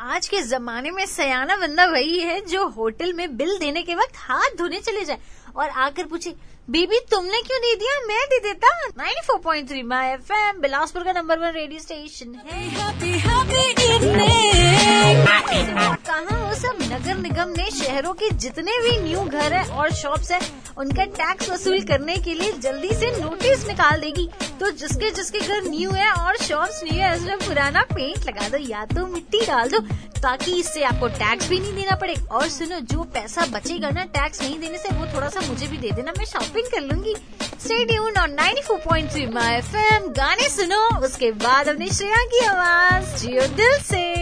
आज के जमाने में सयाना बंदा वही है जो होटल में बिल देने के वक्त हाथ धोने चले जाए। और आकर पूछे बीबी तुमने क्यों दे दिया? मैं दे देता। 94.3 माय एफएम बिलासपुर का नंबर वन रेडियो स्टेशन है। कहा वो सब नगर निगम ने शहरों के जितने भी न्यू घर है और शॉप्स है उनका टैक्स वसूल करने के लिए जल्दी से नोटिस निकाल देगी। तो जिसके जिसके घर न्यू है और शॉप्स न्यू है उसमें पुराना पेंट लगा दो या तो मिट्टी डाल दो ताकि इससे आपको टैक्स भी नहीं देना पड़े। और सुनो, जो पैसा बचेगा ना टैक्स नहीं देने से वो थोड़ा सा मुझे भी दे देना, मैं शॉपिंग कर लूँगी। स्टे और ऑन 94.3 माय एफएम गाने सुनो, उसके बाद अपनी श्रेया की आवाज़, जियो दिल से।